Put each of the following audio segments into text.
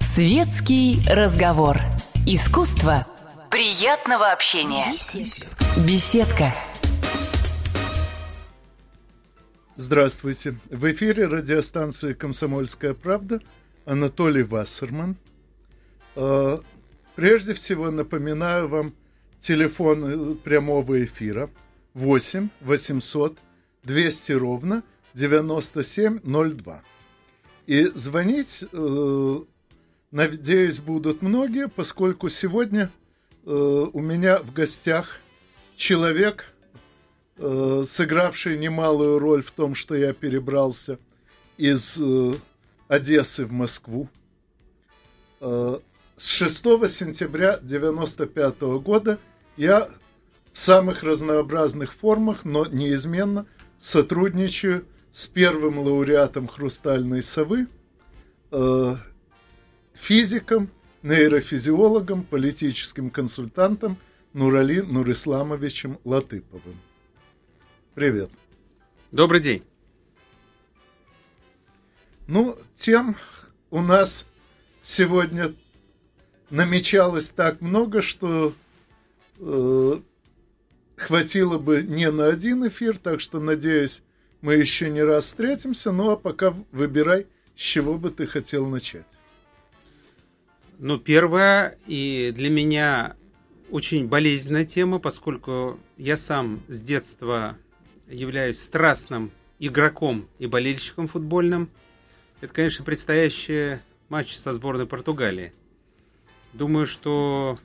Светский разговор. Искусство приятного общения. Беседка. Здравствуйте. В эфире радиостанции «Комсомольская правда» Анатолий Вассерман. А, прежде всего напоминаю вам телефон э, прямого эфира 8 800 200 ровно 9702. И звонить э, Надеюсь, будут многие, поскольку сегодня э, у меня в гостях человек, э, сыгравший немалую роль в том, что я перебрался из э, Одессы в Москву. Э, с 6 сентября 1995 года я в самых разнообразных формах, но неизменно сотрудничаю с первым лауреатом «Хрустальной совы», э, физиком, нейрофизиологом, политическим консультантом Нурали Нурисламовичем Латыповым. Привет. Добрый день. Ну, тем у нас сегодня намечалось так много, что э, хватило бы не на один эфир, так что, надеюсь, мы еще не раз встретимся. Ну, а пока выбирай, с чего бы ты хотел начать. Ну, первая и для меня очень болезненная тема, поскольку я сам с детства являюсь страстным игроком и болельщиком футбольным. Это, конечно, предстоящий матч со сборной Португалии. Думаю, что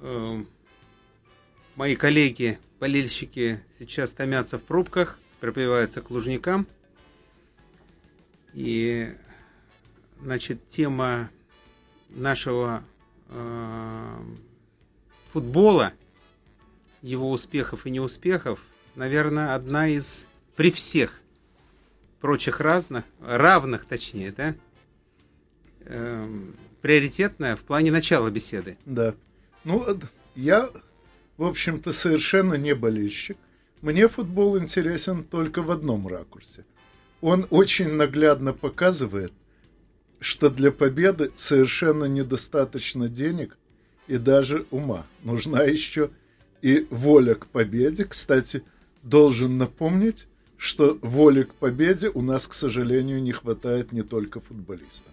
э, мои коллеги, болельщики сейчас томятся в пробках, пропиваются к лужникам. И, значит, тема нашего э, футбола, его успехов и неуспехов, наверное, одна из при всех прочих разных, равных, точнее, да, э, приоритетная в плане начала беседы. Да. Ну, я, в общем-то, совершенно не болельщик. Мне футбол интересен только в одном ракурсе. Он очень наглядно показывает, что для победы совершенно недостаточно денег и даже ума. Нужна еще и воля к победе. Кстати, должен напомнить, что воли к победе у нас, к сожалению, не хватает не только футболистам.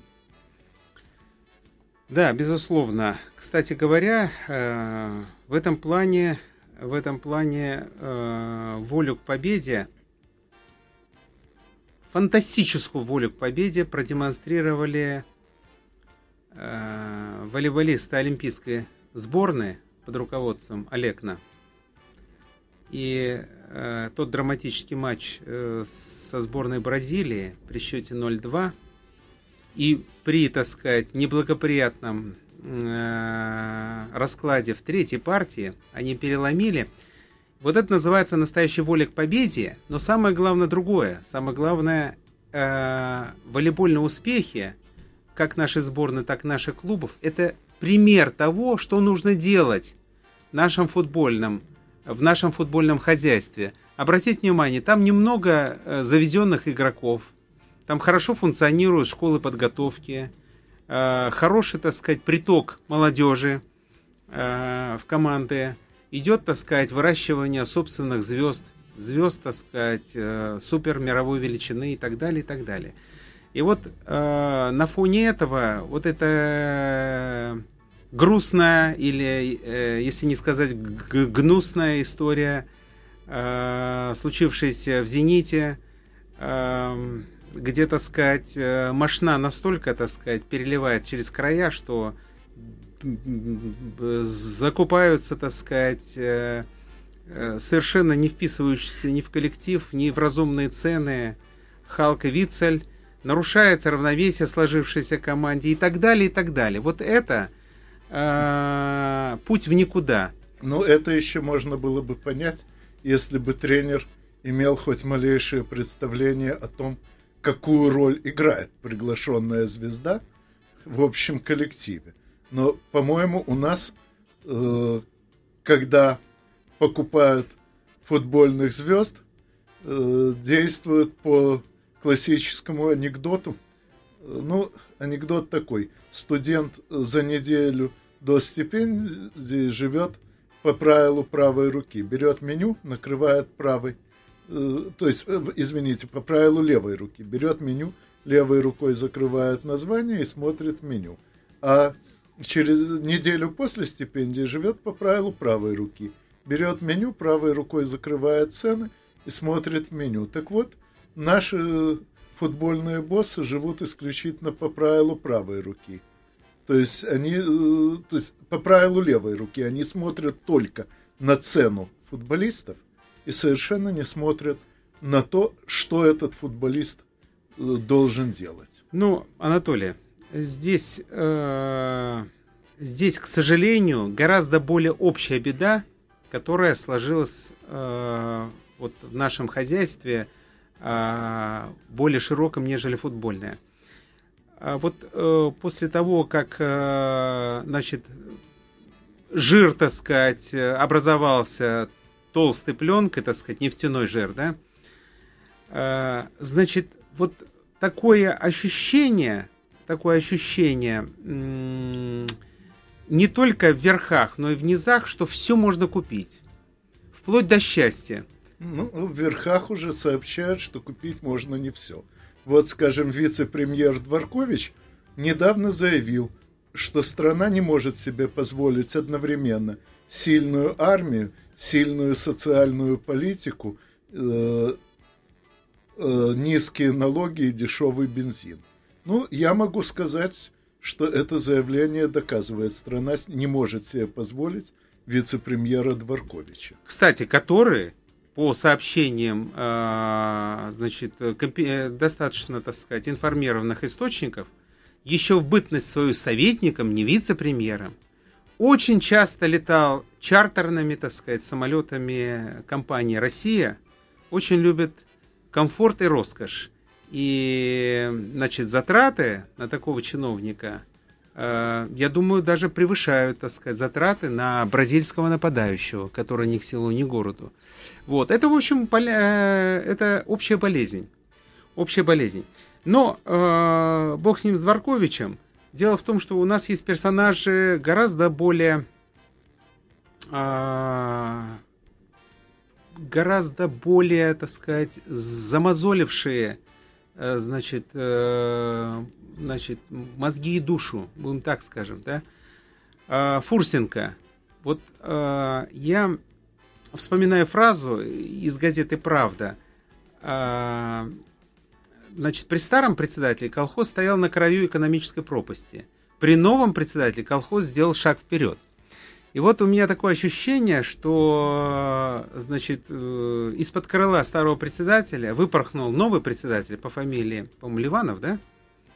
Да, безусловно. Кстати говоря, э, в этом плане, в этом плане э, волю к победе фантастическую волю к победе продемонстрировали э, волейболисты Олимпийской сборной под руководством Олекна. И э, тот драматический матч э, со сборной Бразилии при счете 0-2 и при, так сказать, неблагоприятном э, раскладе в третьей партии они переломили – вот это называется настоящей волей к победе, но самое главное другое. Самое главное, э, волейбольные успехи, как нашей сборной, так и наших клубов, это пример того, что нужно делать в нашем футбольном, в нашем футбольном хозяйстве. Обратите внимание, там немного э, завезенных игроков, там хорошо функционируют школы подготовки, хороший, так сказать, приток молодежи э, в команды идет, так сказать, выращивание собственных звезд, звезд, так сказать, э, супер мировой величины и так далее, и так далее. И вот э, на фоне этого вот эта грустная или, э, если не сказать гнусная история, э, случившаяся в «Зените», э, где, так сказать, э, мощна настолько, так сказать, переливает через края, что закупаются, так сказать, э, э, совершенно не вписывающиеся ни в коллектив, ни в разумные цены Халка Вицель, нарушается равновесие сложившейся команде и так далее, и так далее. Вот это путь в никуда. Ну, это еще можно было бы понять, если бы тренер имел хоть малейшее представление о том, какую роль играет приглашенная звезда в общем коллективе. Но, по-моему, у нас, э, когда покупают футбольных звезд, э, действует по классическому анекдоту. Ну, анекдот такой. Студент за неделю до стипендии живет по правилу правой руки. Берет меню, накрывает правой, то есть, э, извините, по правилу левой руки. Берет меню, левой рукой закрывает название и смотрит меню. А через неделю после стипендии живет по правилу правой руки. Берет меню, правой рукой закрывает цены и смотрит меню. Так вот, наши футбольные боссы живут исключительно по правилу правой руки. То есть они, э, то есть по правилу левой руки, они смотрят только на цену футболистов и совершенно не смотрят на то, что этот футболист э, должен делать. Ну, Анатолий, здесь, э, здесь, к сожалению, гораздо более общая беда, которая сложилась э, вот в нашем хозяйстве э, более широком, нежели футбольная. А вот э, после того, как, э, значит, жир, так сказать, образовался толстой пленкой, так сказать, нефтяной жир, да, э, значит, вот такое ощущение, такое ощущение не только в верхах, но и в низах, что все можно купить, вплоть до счастья. Ну, в верхах уже сообщают, что купить можно не все. Вот, скажем, вице-премьер Дворкович недавно заявил, что страна не может себе позволить одновременно сильную армию, сильную социальную политику, э, э, низкие налоги и дешевый бензин. Ну, я могу сказать, что это заявление доказывает, страна не может себе позволить вице-премьера Дворковича. Кстати, который по сообщениям э, значит, достаточно, так сказать, информированных источников, еще в бытность свою советником, не вице-премьером, очень часто летал чартерными, так сказать, самолетами компании «Россия», очень любит комфорт и роскошь. И, значит, затраты на такого чиновника, э, я думаю, даже превышают, так сказать, затраты на бразильского нападающего, который ни к селу, ни к городу. Вот. Это, в общем. Э, это общая болезнь. Общая болезнь. Но э, бог с ним, с Дворковичем. Дело в том, что у нас есть персонажи гораздо более... Э, гораздо более, так сказать, замазолившие, э, значит, э, значит, мозги и душу, будем так скажем, да. Э, Фурсенко. Вот э, я вспоминаю фразу из газеты «Правда». Значит, при старом председателе колхоз стоял на краю экономической пропасти. При новом председателе колхоз сделал шаг вперед. И вот у меня такое ощущение, что, значит, э, из-под крыла старого председателя выпорхнул новый председатель по фамилии, по-моему, Ливанов, да?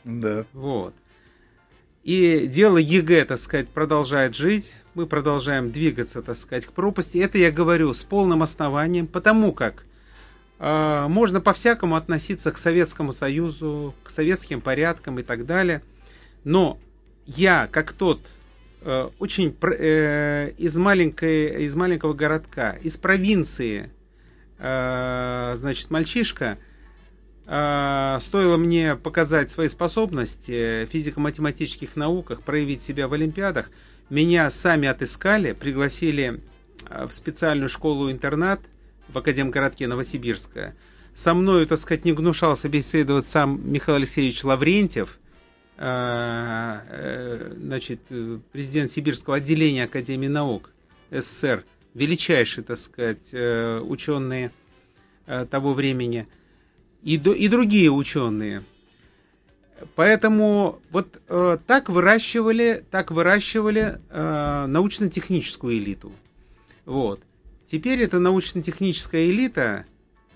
Да. Вот. И дело ЕГЭ, так сказать, продолжает жить. Мы продолжаем двигаться, так сказать, к пропасти. Это я говорю с полным основанием, потому как можно по-всякому относиться к Советскому Союзу, к советским порядкам и так далее. Но я, как тот э, очень э, из, маленькой, из маленького городка, из провинции, э, значит, мальчишка, а, стоило мне показать свои способности в физико-математических науках, проявить себя в олимпиадах, меня сами отыскали, пригласили а, в специальную школу-интернат в Академгородке Новосибирская. Со мною, так сказать, не гнушался беседовать сам Михаил Алексеевич Лаврентьев, а, э, значит, президент Сибирского отделения Академии наук СССР, величайший, так сказать, э, ученые э, того времени – и, и другие ученые. Поэтому вот э, так выращивали, так выращивали э, научно-техническую элиту. Вот. Теперь эта научно-техническая элита,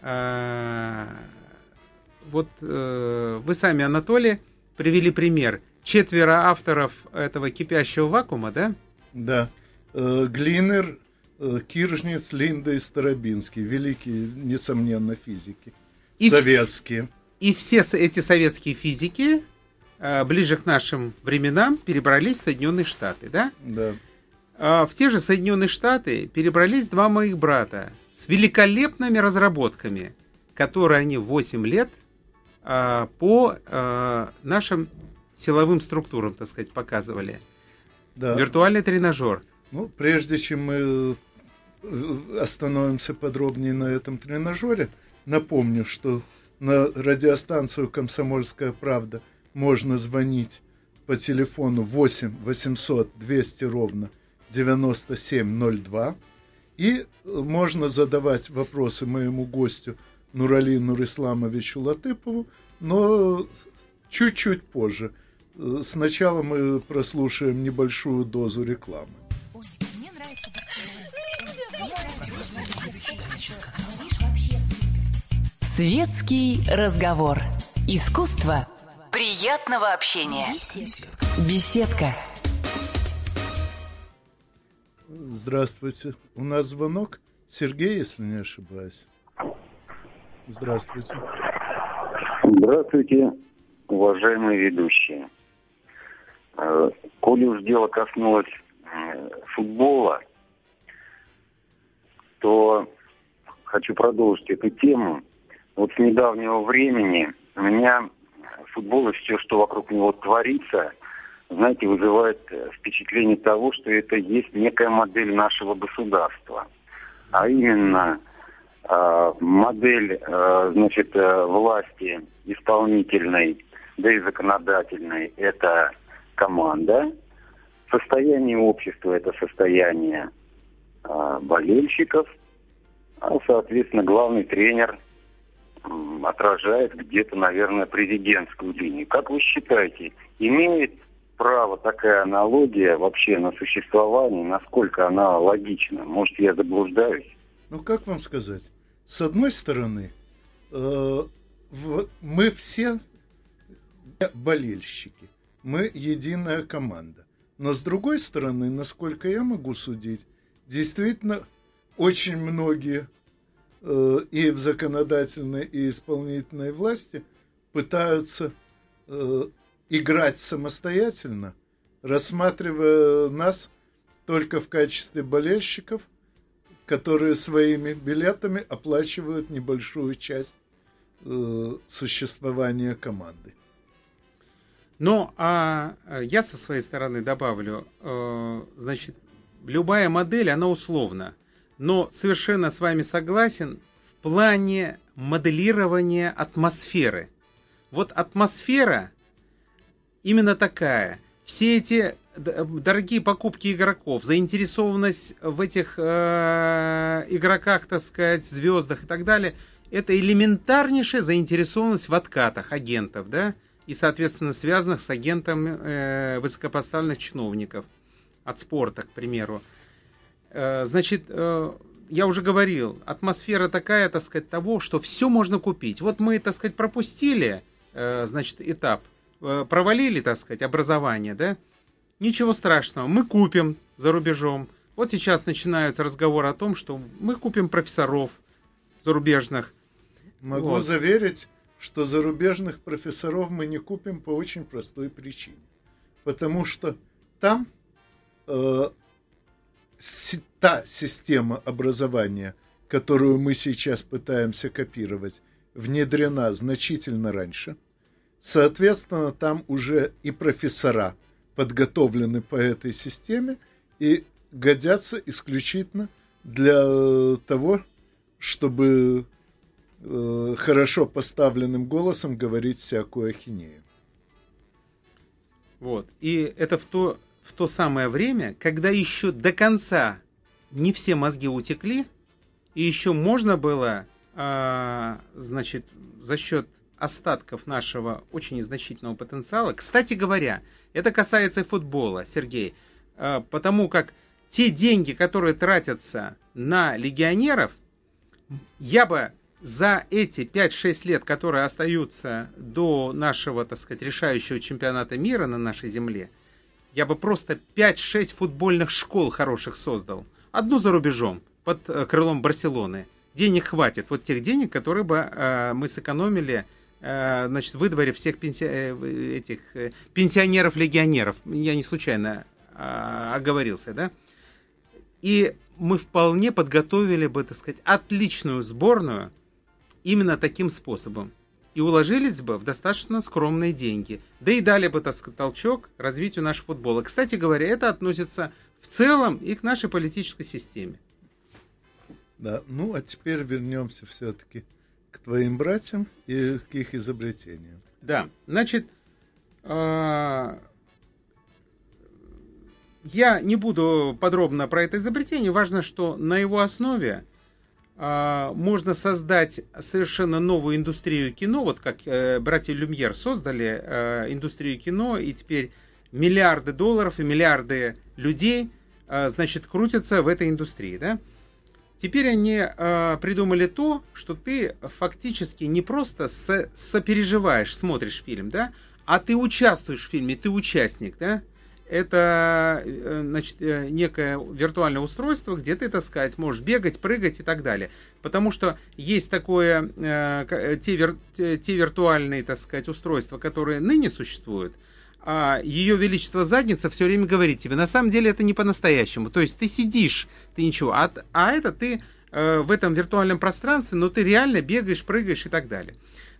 э, вот э, вы сами, Анатолий, привели пример. Четверо авторов этого кипящего вакуума, да? Да. Э, Глинер, Киржниц, Линда и Старобинский. Великие, несомненно, физики. И советские. И все эти советские физики ближе к нашим временам перебрались в Соединенные Штаты, да? Да. Э, в те же Соединенные Штаты перебрались два моих брата с великолепными разработками. который они 8 лет э, по э, нашим силовым структурам, так сказать, показывали. Да. Виртуальный тренажер. Ну, прежде чем мы э, остановимся подробнее на этом тренажере, напомню, что на радиостанцию «Комсомольская правда» можно звонить по телефону 8 800 200 ровно 9702. И можно задавать вопросы моему гостю Нуралину Рисламовичу Латыпову, но чуть-чуть позже. Сначала мы прослушаем небольшую дозу рекламы. Светский разговор. Искусство приятного общения. Беседка. Здравствуйте. У нас звонок. Сергей, если не ошибаюсь. Здравствуйте. Здравствуйте, уважаемые ведущие. Э, коли уж дело коснулось э, футбола, то хочу продолжить эту тему. Вот с недавнего времени у меня футбол и все, что вокруг него творится, знаете, вызывает э, впечатление того, что это есть некая модель нашего государства. А именно э, модель, э, значит, э, власти исполнительной, да и законодательной, это команда. Состояние общества – это состояние э, болельщиков. А, соответственно, главный тренер отражает где-то, наверное, президентскую линию. Как вы считаете, имеет право такая аналогия вообще на существование, насколько она логична? Может, я заблуждаюсь? Ну, как вам сказать? С одной стороны, э, в, мы все болельщики, мы единая команда. Но с другой стороны, насколько я могу судить, действительно очень многие э, и в законодательной, и исполнительной власти пытаются э, играть самостоятельно, рассматривая нас только в качестве болельщиков, которые своими билетами оплачивают небольшую часть э, существования команды. Ну, а э, я со своей стороны добавлю, э, значит, любая модель, она условна, но совершенно с вами согласен в плане моделирования атмосферы. Вот атмосфера именно такая. Все эти дорогие покупки игроков, заинтересованность в этих э, игроках, так сказать, звездах и так далее, это элементарнейшая заинтересованность в откатах агентов, да, и, соответственно, связанных с агентом э, высокопоставленных чиновников от спорта, к примеру. Э, значит, э, я уже говорил, атмосфера такая, так сказать, того, что все можно купить. Вот мы, так сказать, пропустили, э, значит, этап – провалили, так сказать, образование, да, ничего страшного, мы купим за рубежом. Вот сейчас начинаются разговоры о том, что мы купим профессоров зарубежных. Могу вот. заверить, что зарубежных профессоров мы не купим по очень простой причине. Потому что там э, та система образования, которую мы сейчас пытаемся копировать, внедрена значительно раньше – Соответственно, там уже и профессора подготовлены по этой системе и годятся исключительно для того, чтобы э, хорошо поставленным голосом говорить всякую ахинею. Вот. И это в то, в то самое время, когда еще до конца не все мозги утекли, и еще можно было, э, значит, за счет остатков нашего очень незначительного потенциала. Кстати говоря, это касается и футбола, Сергей, э, потому как те деньги, которые тратятся на легионеров, я бы за эти 5-6 лет, которые остаются до нашего, так сказать, решающего чемпионата мира на нашей земле, я бы просто 5-6 футбольных школ хороших создал. Одну за рубежом, под э, крылом Барселоны. Денег хватит. Вот тех денег, которые бы э, мы сэкономили значит, выдворе всех пенси... Э, этих э, пенсионеров-легионеров. Я не случайно а, оговорился, да? И мы вполне подготовили бы, так сказать, отличную сборную именно таким способом и уложились бы в достаточно скромные деньги. Да и дали бы, так сказать, толчок развитию нашего футбола. Кстати говоря, это относится в целом и к нашей политической системе. Да, ну а теперь вернемся все-таки к твоим братьям и к их изобретениям. Да, значит, а, я не буду подробно про это изобретение. Важно, что на его основе а, можно создать совершенно новую индустрию кино, вот как э, братья Люмьер создали э, индустрию кино, и теперь миллиарды долларов и миллиарды людей, э, значит, крутятся в этой индустрии, да? Теперь они придумали то, что ты фактически не просто со сопереживаешь, смотришь фильм, да, а ты участвуешь в фильме, ты участник, да? это э, значит, э, некое виртуальное устройство, где ты, так сказать, можешь бегать, прыгать и так далее. Потому что есть такое, э, те, вир, те виртуальные, так сказать, устройства, которые ныне существуют, а ее величество задница все время говорит тебе, на самом деле это не по-настоящему. То есть ты сидишь, ты ничего, а, а это ты в этом виртуальном пространстве, но ты реально бегаешь, прыгаешь и так далее.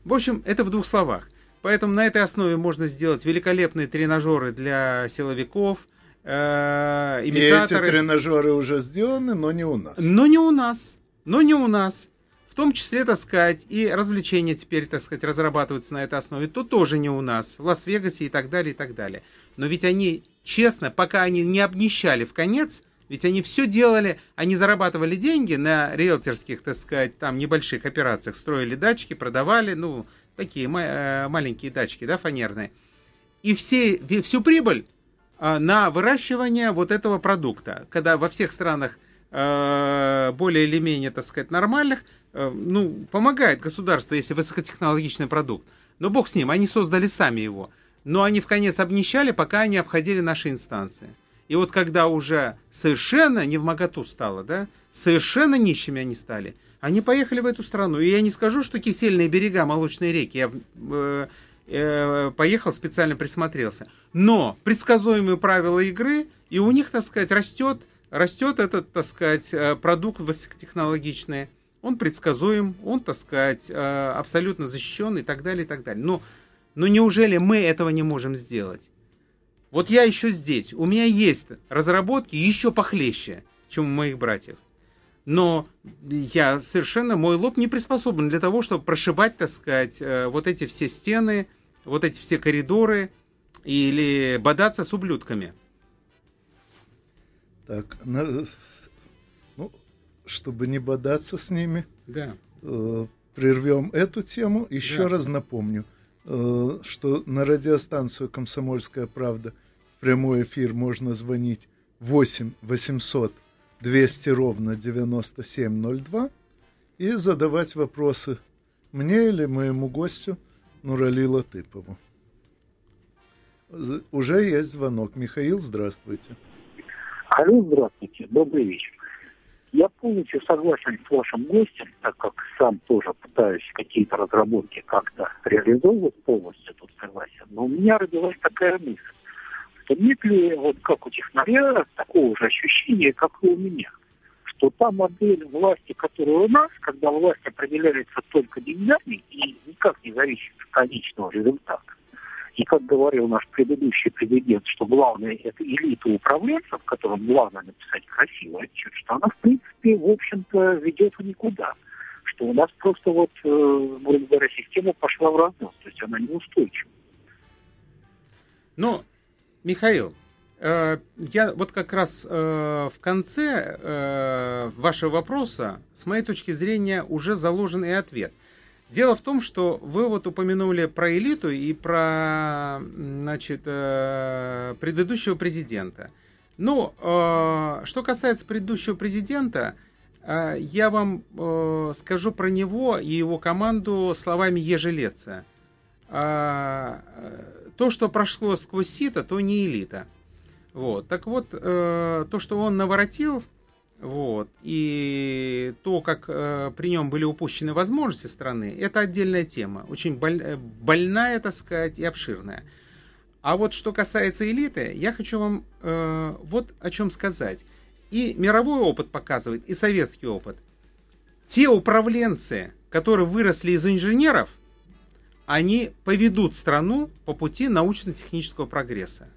В общем, это в двух словах. Поэтому на этой основе можно сделать великолепные тренажеры для силовиков, э, имитаторы. И эти тренажеры уже сделаны, но не у нас. Но не у нас. Но не у нас. Том числе, так сказать, и развлечения теперь, так сказать, разрабатываются на этой основе. То тоже не у нас. В Лас-Вегасе и так далее, и так далее. Но ведь они, честно, пока они не обнищали в конец, ведь они все делали, они зарабатывали деньги на риэлторских, так сказать, там небольших операциях, строили дачки, продавали, ну, такие э, маленькие дачки, да, фанерные. И все, всю прибыль э, на выращивание вот этого продукта, когда во всех странах э, более или менее, так сказать, нормальных, ну, помогает государство, если высокотехнологичный продукт. Но бог с ним, они создали сами его. Но они в конец обнищали, пока они обходили наши инстанции. И вот когда уже совершенно не в моготу стало, да, совершенно нищими они стали – они поехали в эту страну. И я не скажу, что кисельные берега, молочные реки. Я э, э, поехал, специально присмотрелся. Но предсказуемые правила игры, и у них, так сказать, растет, растет этот, так сказать, э, продукт высокотехнологичный. Он предсказуем, он, так сказать, э, абсолютно защищен и так далее, и так далее. Но, но неужели мы этого не можем сделать? Вот я еще здесь. У меня есть разработки еще похлеще, чем у моих братьев но я совершенно, мой лоб не приспособлен для того, чтобы прошибать, так сказать, э, вот эти все стены, вот эти все коридоры или бодаться с ублюдками. Так, на, чтобы не бодаться с ними, да. э, прервем эту тему. Еще да. раз напомню, э, что на радиостанцию «Комсомольская правда» в прямой эфир можно звонить 8 800 200 ровно 9702 и задавать вопросы мне или моему гостю Нурали Латыпову. Уже есть звонок. Михаил, здравствуйте. Алло, здравствуйте. Добрый вечер. Я полностью согласен с вашим гостем, так как сам тоже пытаюсь какие-то разработки как-то реализовывать, полностью тут согласен. Но у меня родилась такая мысль что нет ли, вот как у технаря, такого же ощущения, как и у меня, что та модель власти, которая у нас, когда власть определяется только деньгами и никак не зависит от конечного результата. И как говорил наш предыдущий президент, что главное это элита управленцев, которым главное написать красивый отчет, что она, в принципе, в общем-то, ведет в никуда. Что у нас просто вот, э, грубо говоря, система пошла в разнос, то есть она неустойчива. Ну, Михаил, э, я вот как раз э, в конце вашего вопроса, с моей точки зрения, уже заложен и ответ. Дело в том, что вы вот упомянули про элиту и про значит, предыдущего президента. Ну, что касается предыдущего президента, я вам скажу про него и его команду словами Ежелеца то, что прошло сквозь сито, то не элита. Вот. Так вот, э, то, что он наворотил, вот, и то, как э, при нем были упущены возможности страны, это отдельная тема, очень боль, э, больная, так сказать, и обширная. А вот что касается элиты, я хочу вам э, вот о чем сказать. И мировой опыт показывает, и советский опыт. Те управленцы, которые выросли из инженеров, они поведут страну по пути научно-технического прогресса.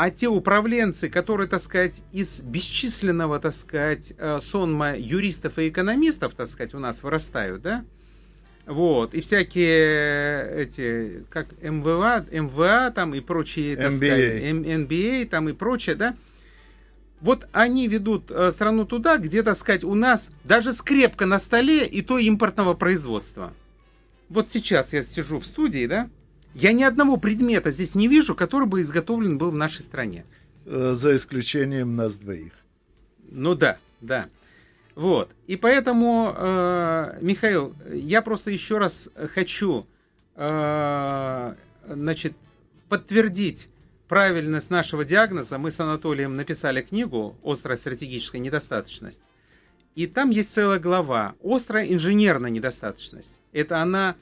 А те управленцы, которые, так сказать, из бесчисленного, так сказать, э, сонма юристов и экономистов, так сказать, у нас вырастают, да, вот, и всякие эти, как МВА, МВА там и прочие, так MBA. сказать, MBA там и прочее, да, вот они ведут э, страну туда, где, так сказать, у нас даже скрепка на столе и то импортного производства. Вот сейчас я сижу в студии, да, я ни одного предмета здесь не вижу, который бы изготовлен был в нашей стране. Э, За исключением нас двоих. Ну да, да. Вот. И поэтому, э, Михаил, я просто еще раз хочу, э, значит, подтвердить правильность нашего диагноза. Мы с Анатолием написали книгу «Острая стратегическая недостаточность». И там есть целая глава «Острая инженерная недостаточность». Это она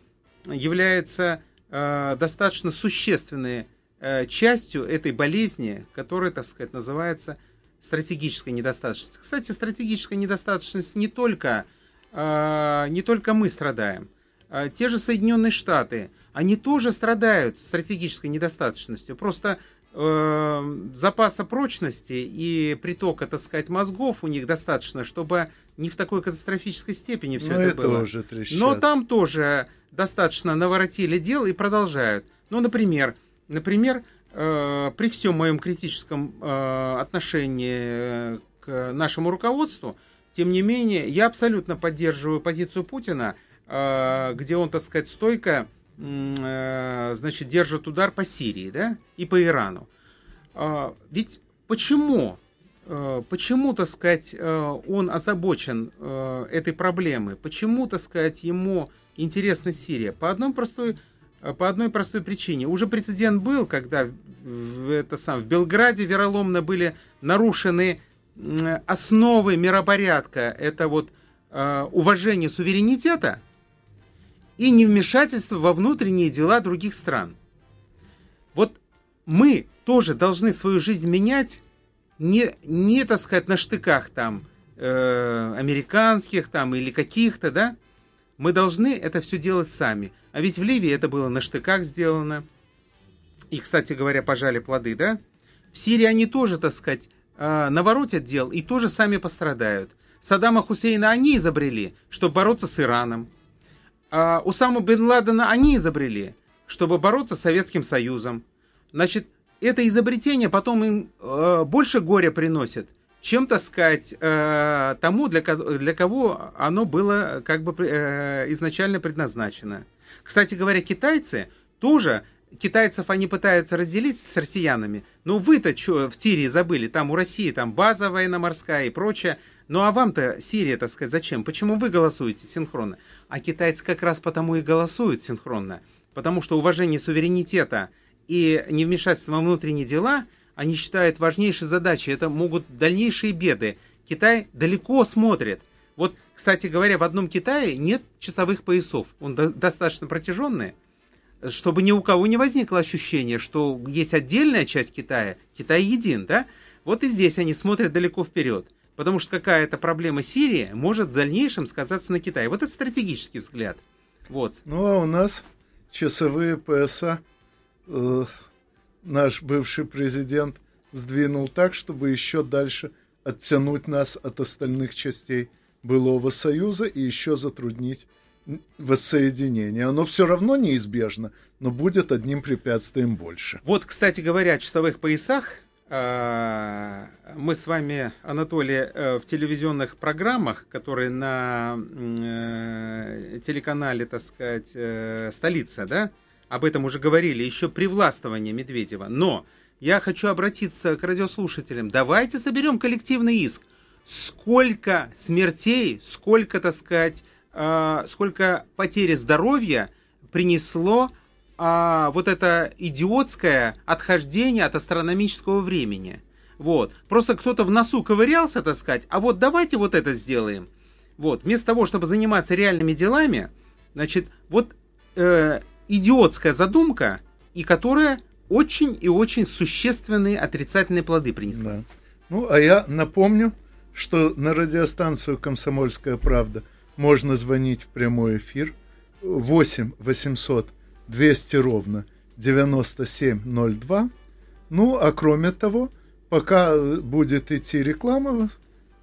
является достаточно существенной э, частью этой болезни, которая, так сказать, называется стратегической недостаточность. Кстати, стратегическая недостаточность не только, э, не только мы страдаем. Э, те же Соединенные Штаты, они тоже страдают стратегической недостаточностью. Просто э, запаса прочности и притока, так сказать, мозгов у них достаточно, чтобы не в такой катастрофической степени все Ну, это, это было. уже трещат. Но там тоже достаточно наворотили дел и продолжают. Ну, например, например, э, при всем моем критическом э, отношении э, к нашему руководству, тем не менее, я абсолютно поддерживаю позицию Путина, э, где он, так сказать, стойко э, значит, держит удар по Сирии, да, и по Ирану. А, Ведь почему, э, почему, так сказать, э, он озабочен э, этой проблемой? Почему, так сказать, ему интересна Сирия? По одной простой, по одной простой причине. Уже прецедент был, когда в, это сам, в Белграде вероломно были нарушены основы миропорядка. Это вот э, уважение суверенитета и невмешательство во внутренние дела других стран. Вот мы тоже должны свою жизнь менять не, не так сказать, на штыках там э, американских там или каких-то, да? Мы должны это все делать сами. А ведь в Ливии это было на штыках сделано. И, кстати говоря, пожали плоды, да? В Сирии они тоже, так сказать, э, наворотят дел и тоже сами пострадают. Саддама Хусейна они изобрели, чтобы бороться с Ираном. А Усаму бен Ладена они изобрели, чтобы бороться с Советским Союзом. Значит, это изобретение потом им э, больше горя приносит, чем, так сказать, э, тому, для, для кого оно было как бы э, изначально предназначено. Кстати говоря, китайцы тоже, китайцев они пытаются разделить с россиянами, но вы-то что в Тирии забыли, там у России там база военно-морская и прочее, ну а вам-то Сирия, так сказать, зачем? Почему вы голосуете синхронно? А китайцы как раз потому и голосуют синхронно, потому что уважение суверенитета и невмешательство во внутренние дела они считают важнейшей задачей. Это могут дальнейшие беды. Китай далеко смотрит. Вот, кстати говоря, в одном Китае нет часовых поясов. Он до- достаточно протяженный, чтобы ни у кого не возникло ощущение, что есть отдельная часть Китая, Китай един, да? Вот и здесь они смотрят далеко вперед. Потому что какая-то проблема Сирии может в дальнейшем сказаться на Китае. Вот это стратегический взгляд. Вот. Ну, а у нас часовые пояса э, наш бывший президент сдвинул так, чтобы еще дальше оттянуть нас от остальных частей былого союза и еще затруднить воссоединение. Оно все равно неизбежно, но будет одним препятствием больше. Вот, кстати говоря, о часовых поясах. э, Мы с вами, Анатолий, э, в телевизионных программах, которые на э, телеканале, так сказать, э, «Столица», да, об этом уже говорили, еще при властвовании Медведева. Но я хочу обратиться к радиослушателям. Давайте соберем коллективный иск. Сколько смертей, сколько, так сказать, э, сколько потери здоровья принесло а, вот это идиотское отхождение от астрономического времени. Вот. Просто кто-то в носу ковырялся, так сказать, а вот давайте вот это сделаем. Вот. Вместо того, чтобы заниматься реальными делами, значит, вот э, идиотская задумка, и которая очень и очень существенные отрицательные плоды принесла. Да. Ну, а я напомню, что на радиостанцию «Комсомольская правда» можно звонить в прямой эфир 8 800 200 ровно 9702. Ну, а кроме того, пока будет идти реклама,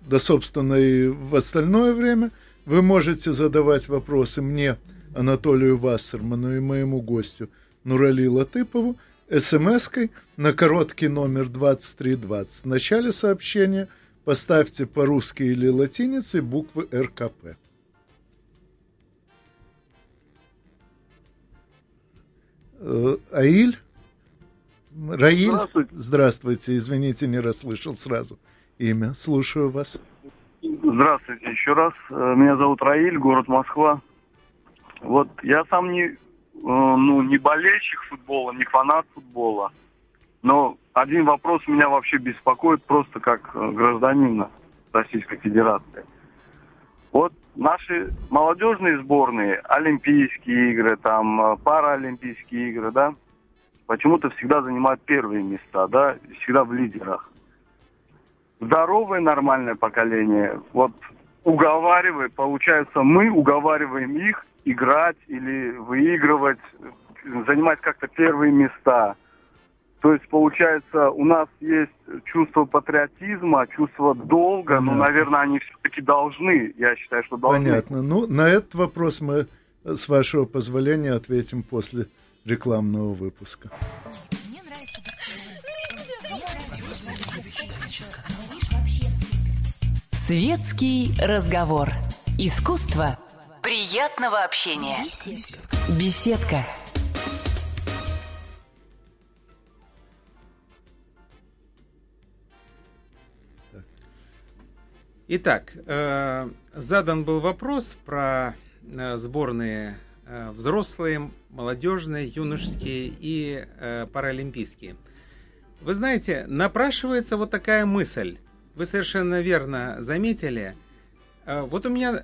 да, собственно, и в остальное время, вы можете задавать вопросы мне, Анатолию Вассерману и моему гостю Нурали Латыпову смс-кой на короткий номер 2320. В начале сообщения поставьте по-русски или латиницей буквы РКП. Э, Аиль? Раиль? Здравствуйте. Здравствуйте, извините, не расслышал сразу имя. Слушаю вас. Здравствуйте еще раз. Э, меня зовут Раиль, город Москва. Вот я сам не, э, ну, не болельщик футбола, не фанат футбола. Но один вопрос меня вообще беспокоит просто как гражданина Российской Федерации. Вот наши молодежные сборные, Олимпийские игры, там, паралимпийские игры, да, почему-то всегда занимают первые места, да, всегда в лидерах. Здоровое, нормальное поколение, вот уговаривает, получается, мы уговариваем их играть или выигрывать, занимать как-то первые места. То есть, получается, у нас есть чувство патриотизма, чувство долга, Понятно. но, наверное, они все-таки должны, я считаю, что должны. Понятно. Ну, на этот вопрос мы, с вашего позволения, ответим после рекламного выпуска. Светский разговор. Искусство приятного общения. Беседка. Итак, э, задан был вопрос про э, сборные э, взрослые, молодежные, юношеские и паралимпийские. Вы знаете, напрашивается вот такая мысль. Вы совершенно верно заметили. Вот у меня,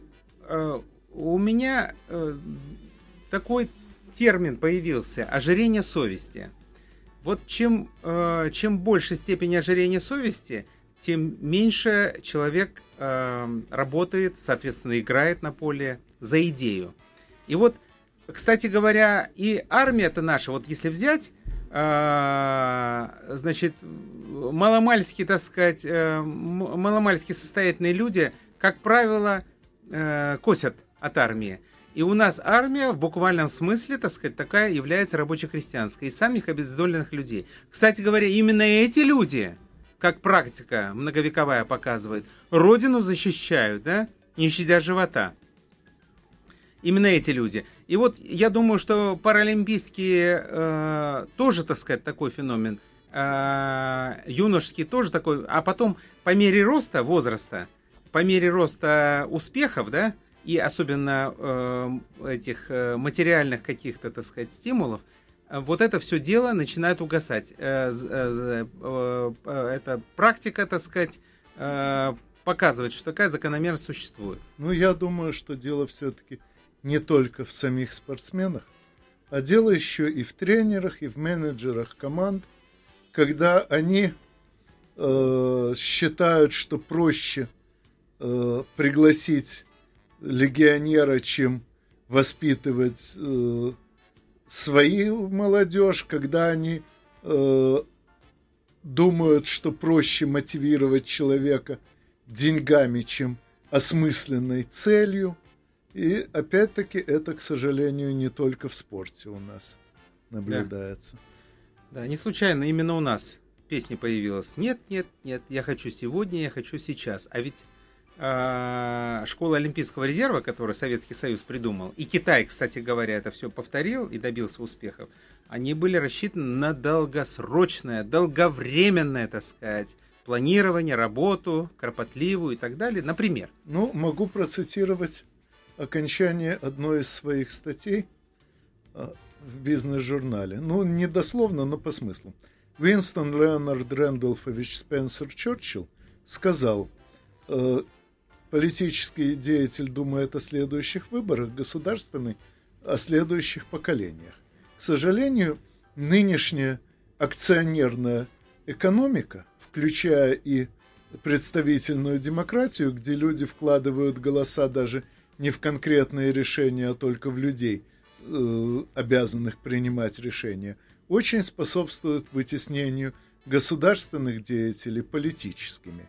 у меня такой термин появился – ожирение совести. Вот чем, чем больше степень ожирения совести, тем меньше человек э, работает, соответственно, играет на поле за идею. И вот, кстати говоря, и армия-то наша, вот если взять, э, значит, маломальски, так сказать, э, маломальски состоятельные люди, как правило, э, косят от армии. И у нас армия в буквальном смысле, так сказать, такая является рабоче-крестьянской, из самих обездоленных людей. Кстати говоря, именно эти люди, как практика многовековая показывает, родину защищают, да, не щадя живота. Именно эти люди. И вот я думаю, что паралимпийские э, тоже, так сказать, такой феномен. Э, юношеские тоже такой. А потом по мере роста возраста, по мере роста успехов, да, и особенно э, этих э, материальных каких-то, так сказать, стимулов, вот это все дело начинает угасать. Э, э, э, эта практика, так сказать, показывает, что такая закономерность существует. Ну, я думаю, что дело все-таки не только в самих спортсменах, а дело еще и в тренерах, и в менеджерах команд, когда они э, считают, что проще э, пригласить легионера, чем воспитывать э, свою молодежь, когда они э, думают, что проще мотивировать человека деньгами, чем осмысленной целью. И опять-таки это, к сожалению, не только в спорте у нас наблюдается. Да, да не случайно именно у нас песня появилась. Нет, нет, нет, я хочу сегодня, я хочу сейчас. А ведь школа Олимпийского резерва, которую Советский Союз придумал, и Китай, кстати говоря, это все повторил и добился успехов, они были рассчитаны на долгосрочное, долговременное, так сказать, планирование, работу, кропотливую и так далее. Например. Ну, могу процитировать окончание одной из своих статей э, в бизнес-журнале. Ну, не дословно, но по смыслу. Винстон Леонард Рэндolфович Спенсер Черчилл сказал, э, Политический деятель думает о следующих выборах, государственный о следующих поколениях. К сожалению, нынешняя акционерная экономика, включая и представительную демократию, где люди вкладывают голоса даже не в конкретные решения, а только в людей, э, обязанных принимать решения, очень способствует вытеснению государственных деятелей политическими.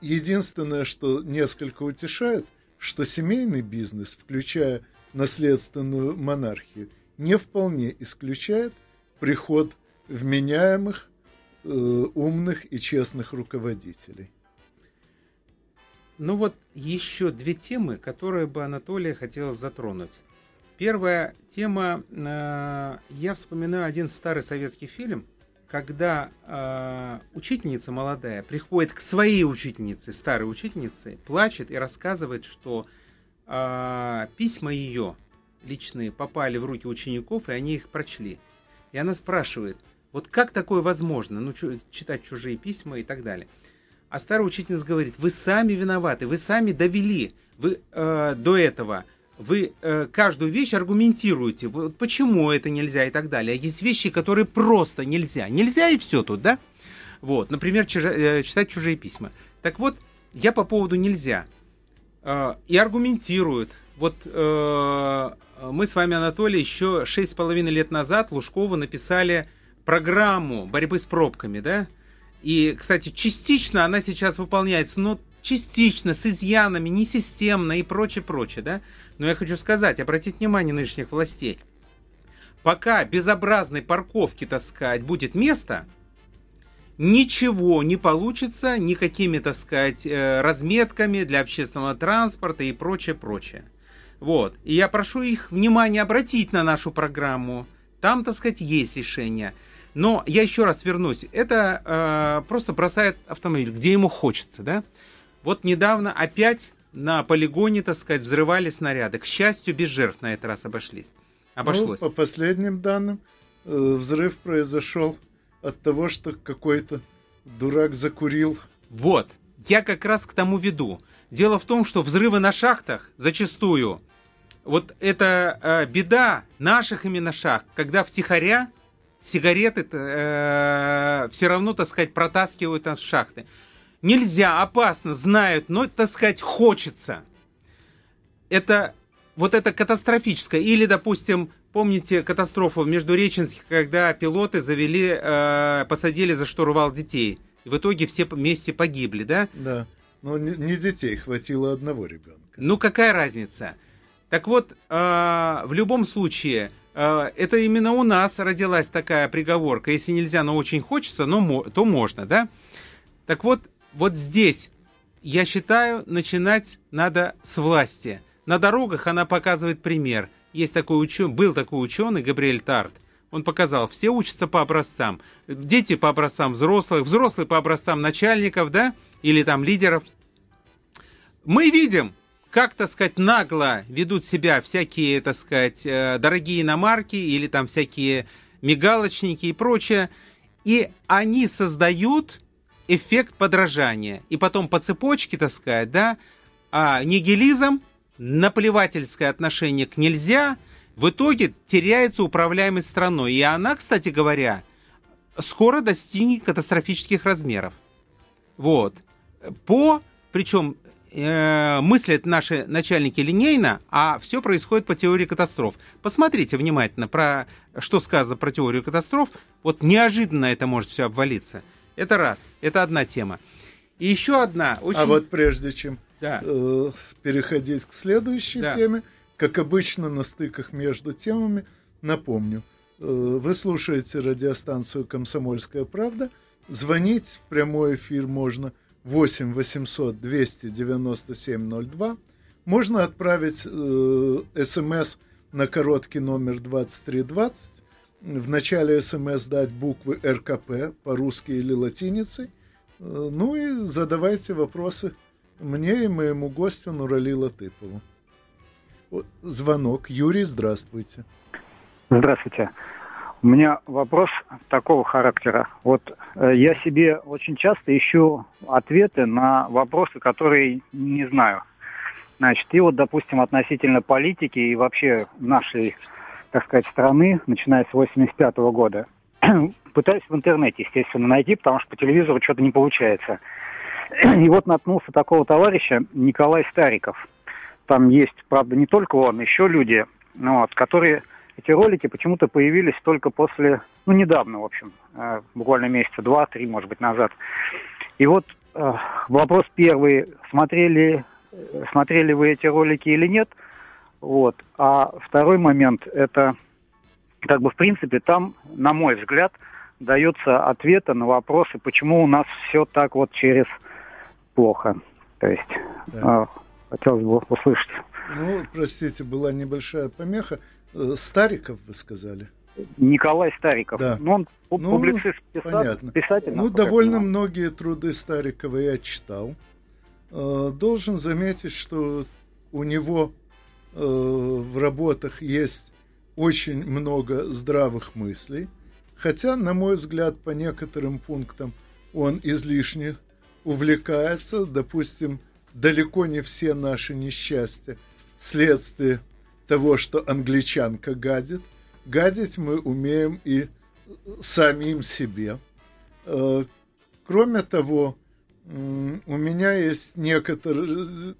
Единственное, что несколько утешает, что семейный бизнес, включая наследственную монархию, не вполне исключает приход вменяемых, э, умных и честных руководителей. Ну вот еще две темы, которые бы Анатолия хотелось затронуть. Первая тема, э, я вспоминаю один старый советский фильм, когда э, учительница молодая приходит к своей учительнице, старой учительнице, плачет и рассказывает, что э, письма ее личные попали в руки учеников, и они их прочли. И она спрашивает, вот как такое возможно, ну, читать чужие письма и так далее. А старая учительница говорит, вы сами виноваты, вы сами довели, вы э, до этого, вы э, каждую вещь аргументируете, вот почему это нельзя и так далее. А есть вещи, которые просто нельзя. Нельзя и все тут, да? Вот, например, чужа, э, читать чужие письма. Так вот, я по поводу нельзя. Э, и аргументируют. Вот э, мы с вами, Анатолий, еще шесть с половиной лет назад Лужкову написали программу борьбы с пробками, да? И, кстати, частично она сейчас выполняется, но частично, с изъянами, несистемно и прочее, прочее, да? Но я хочу сказать, обратить внимание нынешних властей. Пока безобразной парковки таскать будет место, ничего не получится никакими, так сказать, э, разметками для общественного транспорта и прочее, прочее. Вот. И я прошу их внимание обратить на нашу программу. Там, так сказать, есть решение. Но я еще раз вернусь. Это э, просто бросает автомобиль, где ему хочется, да? Вот недавно опять на полигоне, так сказать, взрывали снаряды. К счастью, без жертв на этот раз обошлись. Обошлось. Ну, по последним данным, э, взрыв произошел от того, что какой-то дурак закурил. Вот. Я как раз к тому веду. Дело в том, что взрывы на шахтах зачастую вот это э, беда наших именно шахт, когда втихаря сигареты э, все равно, так сказать, протаскивают там в шахты. Нельзя, опасно, знают, но, так сказать, хочется. Это вот это катастрофическое. Или, допустим, помните катастрофу в Междуреченске, когда пилоты завели, э, посадили за штурвал детей. И в итоге все вместе погибли, да? Да. Но не, детей, хватило одного ребенка. Ну, какая разница? Так вот, э, в любом случае, э, это именно у нас родилась такая приговорка. Если нельзя, но очень хочется, но, то можно, да? Так вот, вот здесь, я считаю, начинать надо с власти. На дорогах она показывает пример. Есть такой ученый, был такой ученый Габриэль Тарт. Он показал, все учатся по образцам. Дети по образцам взрослых, взрослые по образцам начальников, да, или там лидеров. Мы видим, как, так сказать, нагло ведут себя всякие, так сказать, э, дорогие иномарки или там всякие мигалочники и прочее. И они создают эффект подражания. И потом по цепочке, так сказать, да, а нигилизм, наплевательское отношение к нельзя, в итоге теряется управляемость страной. И она, кстати говоря, скоро достигнет катастрофических размеров. Вот. По, причем э, мыслят наши начальники линейно, а все происходит по теории катастроф. Посмотрите внимательно, про что сказано про теорию катастроф. Вот неожиданно это может все обвалиться. Это раз. Это одна тема. И еще одна. Очень... А вот прежде чем да. э, переходить к следующей да. теме, как обычно на стыках между темами, напомню, э, вы слушаете радиостанцию «Комсомольская правда». Звонить в прямой эфир можно – 8 800 297 02. Можно отправить э, смс на короткий номер 2320. В начале смс дать буквы РКП по-русски или латиницей. Э, ну и задавайте вопросы мне и моему гостю Нурали Латыпову. Звонок. Юрий, здравствуйте. Здравствуйте. У меня вопрос такого характера. Вот э, я себе очень часто ищу ответы на вопросы, которые не знаю. Значит, и вот, допустим, относительно политики и вообще нашей, так сказать, страны, начиная с 85 -го года, пытаюсь в интернете, естественно, найти, потому что по телевизору что-то не получается. И вот наткнулся такого товарища Николай Стариков. там есть, правда, не только он, еще люди, ну, вот, которые эти ролики почему-то появились только после, ну, недавно, в общем, э, буквально месяца два-три, может быть, назад. И вот э, вопрос первый, смотрели, э, смотрели вы эти ролики или нет, вот. А второй момент, это, как бы, в принципе, там, на мой взгляд, дается ответа на вопросы, почему у нас все так вот через плохо. То есть, да. э, хотелось бы услышать. Ну, простите, была небольшая помеха. Э, Стариков, вы сказали? Николай Стариков. Да. Ну, он ну, публицист, писатель. Понятно. писатель ну, довольно многие труды Старикова я читал. Э, должен заметить, что у него в работах есть очень много здравых мыслей. Хотя, на мой взгляд, по некоторым пунктам он излишне увлекается. Допустим, далеко не все наши несчастья следствие того, что англичанка гадит. Гадить мы умеем и самим себе. Э, кроме того, у меня есть некоторые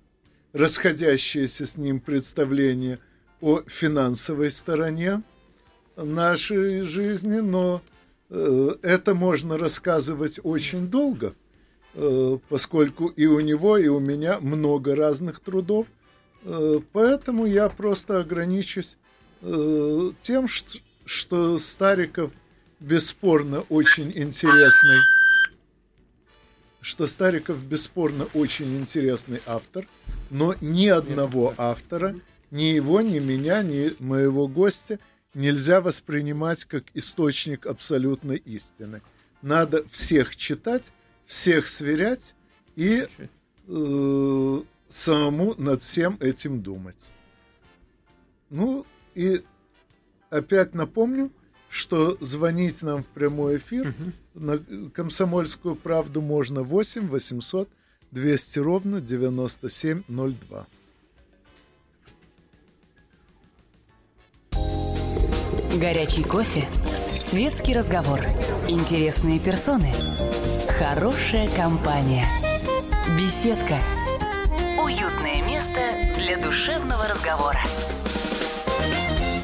расходящиеся с ним представления о финансовой стороне нашей жизни, но э, это можно рассказывать очень долго, э, поскольку и у него, и у меня много разных трудов, Э, поэтому я просто ограничусь тем, что Стариков бесспорно очень интересный, что Стариков бесспорно очень интересный автор, но ни одного автора, ни его, ни меня, ни моего гостя нельзя воспринимать как источник абсолютной истины. Надо всех читать, всех сверять и э, самому над всем этим думать. Ну и опять напомню, что звонить нам в прямой эфир угу. на «Комсомольскую правду» можно 8 800 200 ровно 9702. Горячий кофе, светский разговор, интересные персоны, хорошая компания, беседка – Уютное место для душевного разговора.